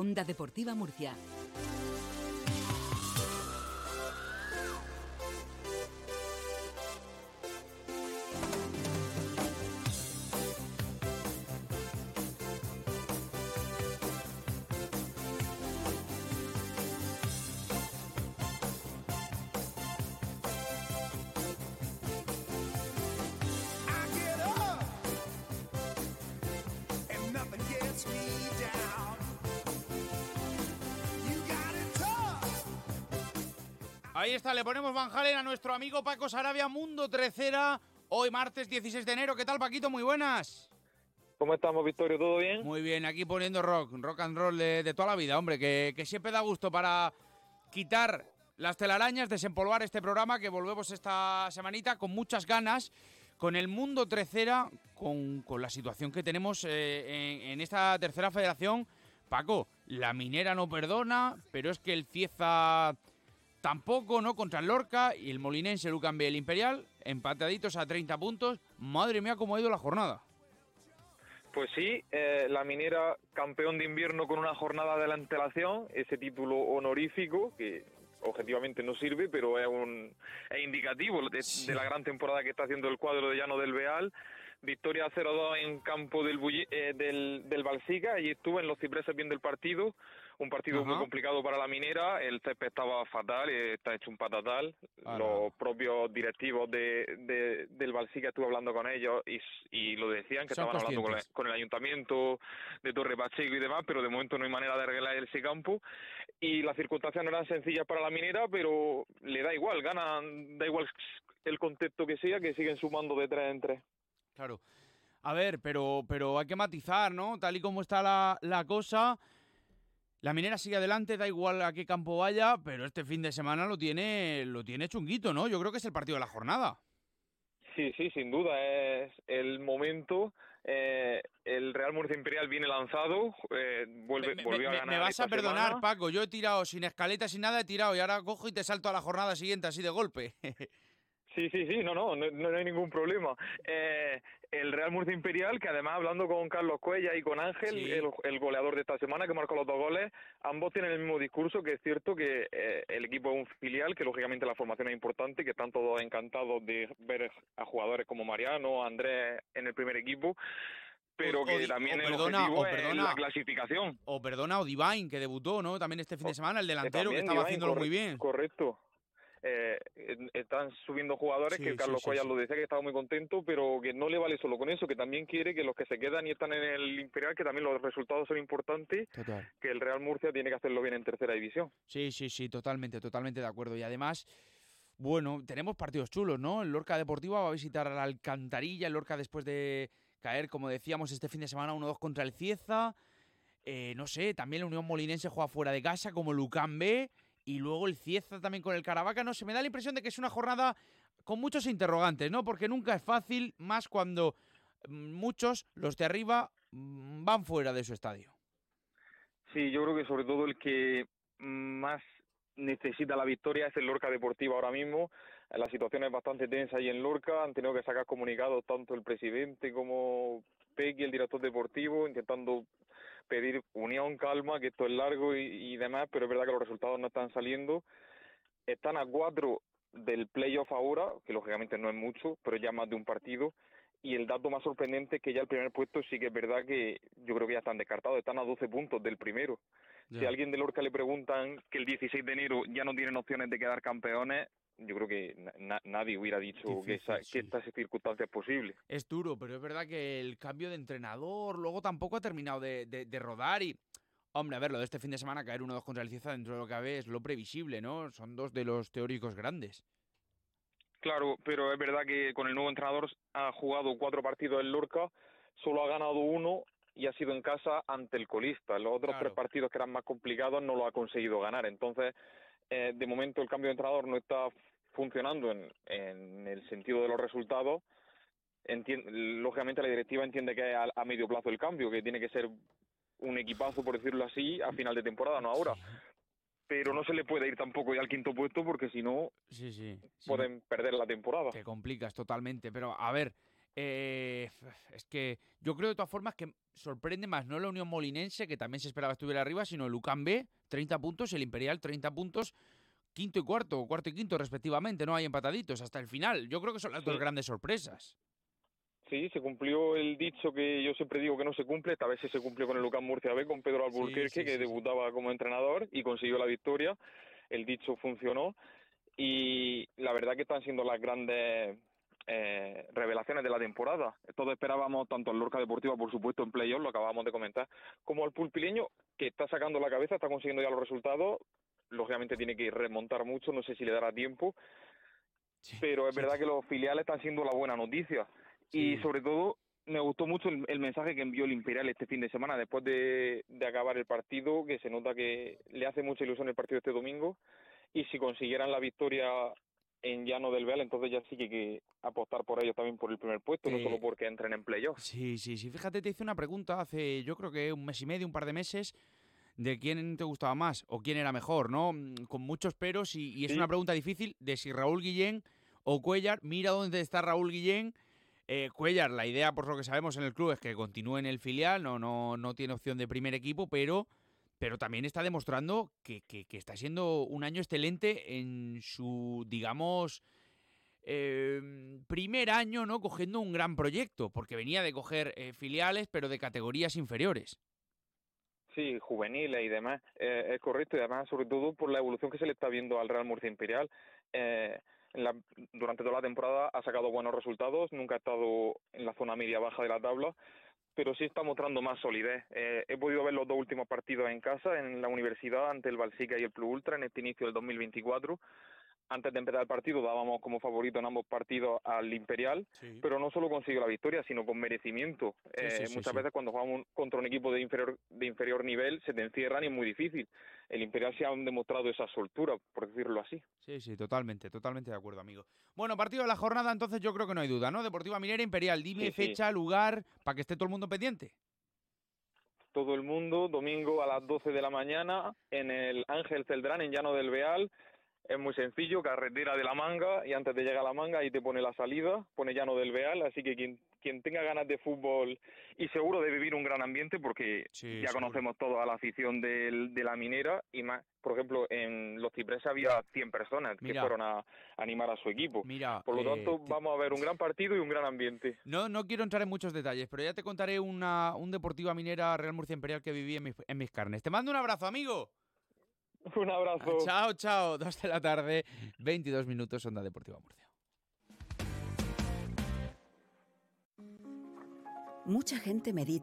Onda Deportiva Murcia. Ahí está, le ponemos Van Halen a nuestro amigo Paco Sarabia, Mundo Trecera, hoy martes 16 de enero. ¿Qué tal, Paquito? Muy buenas. ¿Cómo estamos, Victorio? ¿Todo bien? Muy bien, aquí poniendo rock, rock and roll de, toda la vida, hombre, que, siempre da gusto para quitar las telarañas, desempolvar este programa, que volvemos esta semanita con muchas ganas, con el Mundo Trecera, con, la situación que tenemos eh, en, en esta tercera federación. Paco, la minera no perdona, pero es que el Cieza Tampoco, ¿no? Contra el Lorca y el molinense Lucan B. El Imperial, empataditos a 30 puntos. Madre mía, cómo ha ido la jornada. Pues sí, eh, la minera campeón de invierno con una jornada de la antelación, ese título honorífico que objetivamente no sirve, pero es un es indicativo de, la gran temporada que está haciendo el cuadro de Llano del Beal. Victoria 0-2 en campo del, eh, del, del Balsica y estuve en los cipreses viendo el partido. Un partido muy complicado para la minera, el césped estaba fatal, está hecho un patatal, los propios directivos de, del Balsica estuve hablando con ellos y, lo decían, que estaban hablando con el, ayuntamiento de Torre Pacheco y demás, pero de momento no hay manera de arreglar ese campo. Y las circunstancias no eran sencillas para la minera, pero le da igual, ganan, da igual el contexto que sea, que siguen sumando de tres en tres. Claro. A ver, pero, pero hay que matizar, ¿no? Tal y como está la, la cosa, la minera sigue adelante, da igual a qué campo vaya, pero este fin de semana lo tiene, lo tiene chunguito, ¿no? Yo creo que es el partido de la jornada. Sí, sí, sin duda es el momento. Eh, el Real Murcia Imperial viene lanzado, eh, vuelve, volvió a ganar. Me vas a perdonar, Paco. Yo he tirado sin escaleta, sin nada, he tirado y ahora cojo y te salto a la jornada siguiente así de golpe. Sí, sí, sí, no, no, no, hay ningún problema. Eh, el Real Murcia Imperial, que además hablando con Carlos Cuella y con Ángel, el, goleador de esta semana que marcó los dos goles, ambos tienen el mismo discurso, que es cierto que eh, el equipo es un filial, que lógicamente la formación es importante, que están todos encantados de ver a jugadores como Mariano, Andrés en el primer equipo, pero que también el objetivo es la clasificación. O perdona, o Divine, que debutó, ¿no? También este fin de semana, el delantero, que estaba haciéndolo muy bien. Correcto eh, están subiendo jugadores que Carlos sí, lo decía que estaba muy contento, pero que no le vale solo con eso, que también quiere que los que se quedan y están en el Imperial, que también los resultados son importantes, que el Real Murcia tiene que hacerlo bien en tercera división. Sí, sí, sí, totalmente, totalmente de acuerdo. Y además, bueno, tenemos partidos chulos, ¿no? El Lorca Deportivo va a visitar a la Alcantarilla, el Lorca después de caer, como decíamos, este fin de semana 1-2 contra el Cieza. Eh, no sé, también la Unión Molinense juega fuera de casa como Lucán B y luego el Cieza también con el Caravaca, no se me da la impresión de que es una jornada con muchos interrogantes, ¿no? Porque nunca es fácil, más cuando mm, muchos, los de arriba, mm, van fuera de su estadio. Sí, yo creo que sobre todo el que más necesita la victoria es el Lorca Deportivo ahora mismo. La situación es bastante tensa ahí en Lorca, han tenido que sacar comunicados tanto el presidente como Pequi, el director deportivo, intentando pedir unión, calma, que esto es largo y, demás, pero es verdad que los resultados no están saliendo. Están a cuatro del playoff ahora, que lógicamente no es mucho, pero ya más de un partido. Y el dato más sorprendente es que ya el primer puesto sí que es verdad que yo creo que ya están descartados, están a 12 puntos del primero. Si a alguien de Lorca le preguntan que el 16 de enero ya no tienen opciones de quedar campeones, yo creo que nadie hubiera dicho que, esa, que esta circunstancia es posible. Es duro, pero es verdad que el cambio de entrenador luego tampoco ha terminado de, de, rodar y... Hombre, a ver, lo de este fin de semana caer uno dos contra el Cieza dentro de lo que cabe es lo previsible, ¿no? Son dos de los teóricos grandes. Claro, pero es verdad que con el nuevo entrenador ha jugado cuatro partidos en Lorca, solo ha ganado uno y ha sido en casa ante el colista. Los otros tres partidos que eran más complicados no lo ha conseguido ganar. Entonces, eh, de momento el cambio de entrenador no está funcionando en, en el sentido de los resultados, lógicamente la directiva entiende que es a, medio plazo el cambio, que tiene que ser un equipazo, por decirlo así, a final de temporada, no ahora. Pero no se le puede ir tampoco ya al quinto puesto porque si no sí, sí, pueden perder la temporada. Te complicas totalmente. Pero a ver, Eh, es que yo creo de todas formas que sorprende más no la Unión Molinense, que también se esperaba estuviera arriba, sino el UCAM B, 30 puntos, el Imperial 30 puntos, quinto y cuarto, cuarto y quinto respectivamente, no hay empataditos hasta el final. Yo creo que son las dos grandes sorpresas. Sí, se cumplió el dicho que yo siempre digo que no se cumple, esta vez sí se cumplió con el UCAM Murcia B, con Pedro Alburquerque, que debutaba como entrenador y consiguió la victoria. El dicho funcionó y la verdad que están siendo las grandes eh, revelaciones de la temporada. Todos esperábamos tanto al Lorca Deportiva, por supuesto, en playoff, lo acabamos de comentar, como al Pulpileño, que está sacando la cabeza, está consiguiendo ya los resultados. Lógicamente tiene que remontar mucho, no sé si le dará tiempo, pero es verdad que los filiales están siendo la buena noticia. Y sobre todo, me gustó mucho el, mensaje que envió el Imperial este fin de semana, después de, de acabar el partido, que se nota que le hace mucha ilusión el partido este domingo. Y si consiguieran la victoria en Llano del Veal, entonces ya sí que hay que apostar por ellos también por el primer puesto, no solo porque entren en playoff. Sí, sí, sí. Fíjate, te hice una pregunta hace, yo creo que un mes y medio, un par de meses, de quién te gustaba más o quién era mejor, ¿no? Mm, con muchos peros y, es una pregunta difícil de si Raúl Guillén o Cuellar. Mira dónde está Raúl Guillén. Eh, Cuellar, la idea, por lo que sabemos en el club, es que continúe en el filial, no, no, no tiene opción de primer equipo, pero pero también está demostrando que, está siendo un año excelente en su, digamos, em, primer año, ¿no? Cogiendo un gran proyecto, porque venía de coger eh, filiales, pero de categorías inferiores. Sí, juveniles y demás, eh, es correcto, y además, sobre todo por la evolución que se le está viendo al Real Murcia Imperial. Eh, durante toda la temporada ha sacado buenos resultados, nunca ha estado en la zona media-baja de la tabla pero sí está mostrando más solidez. Eh, he podido ver los dos últimos partidos en casa, en la universidad, ante el Balsica y el Plus Ultra, en este inicio del 2024. Antes de empezar el partido dábamos como favorito en ambos partidos al Imperial, pero no solo consiguió la victoria, sino con merecimiento. Eh, muchas veces cuando jugamos contra un equipo de inferior, de inferior nivel se te encierran y es muy difícil. El Imperial se ha demostrado esa soltura, por decirlo así. Sí, sí, totalmente, totalmente de acuerdo, amigo. Bueno, partido de la jornada, entonces yo creo que no hay duda, ¿no? Deportiva Minera Imperial, dime fecha, lugar, para que esté todo el mundo pendiente. Todo el mundo, domingo a las 12 de la mañana, en el Ángel Celdrán, en Llano del Beal. Es muy sencillo, carretera de la manga, y antes de llegar a la manga ahí te pone la salida, pone Llano del Beal, así que quien quien tenga ganas de fútbol y seguro de vivir un gran ambiente, porque ya conocemos toda la afición de la minera y más, por ejemplo, en Los Cipreses había 100 personas que fueron a, animar a su equipo. Mira, por lo tanto, eh, vamos a ver un gran partido y un gran ambiente. No, no quiero entrar en muchos detalles, pero ya te contaré una, un Deportiva Minera Real Murcia Imperial que viví en mis, en mis carnes. Te mando un abrazo, amigo. Un abrazo. chao, chao. Dos de la tarde, 22 minutos, Onda Deportiva Murcia. Mucha gente medita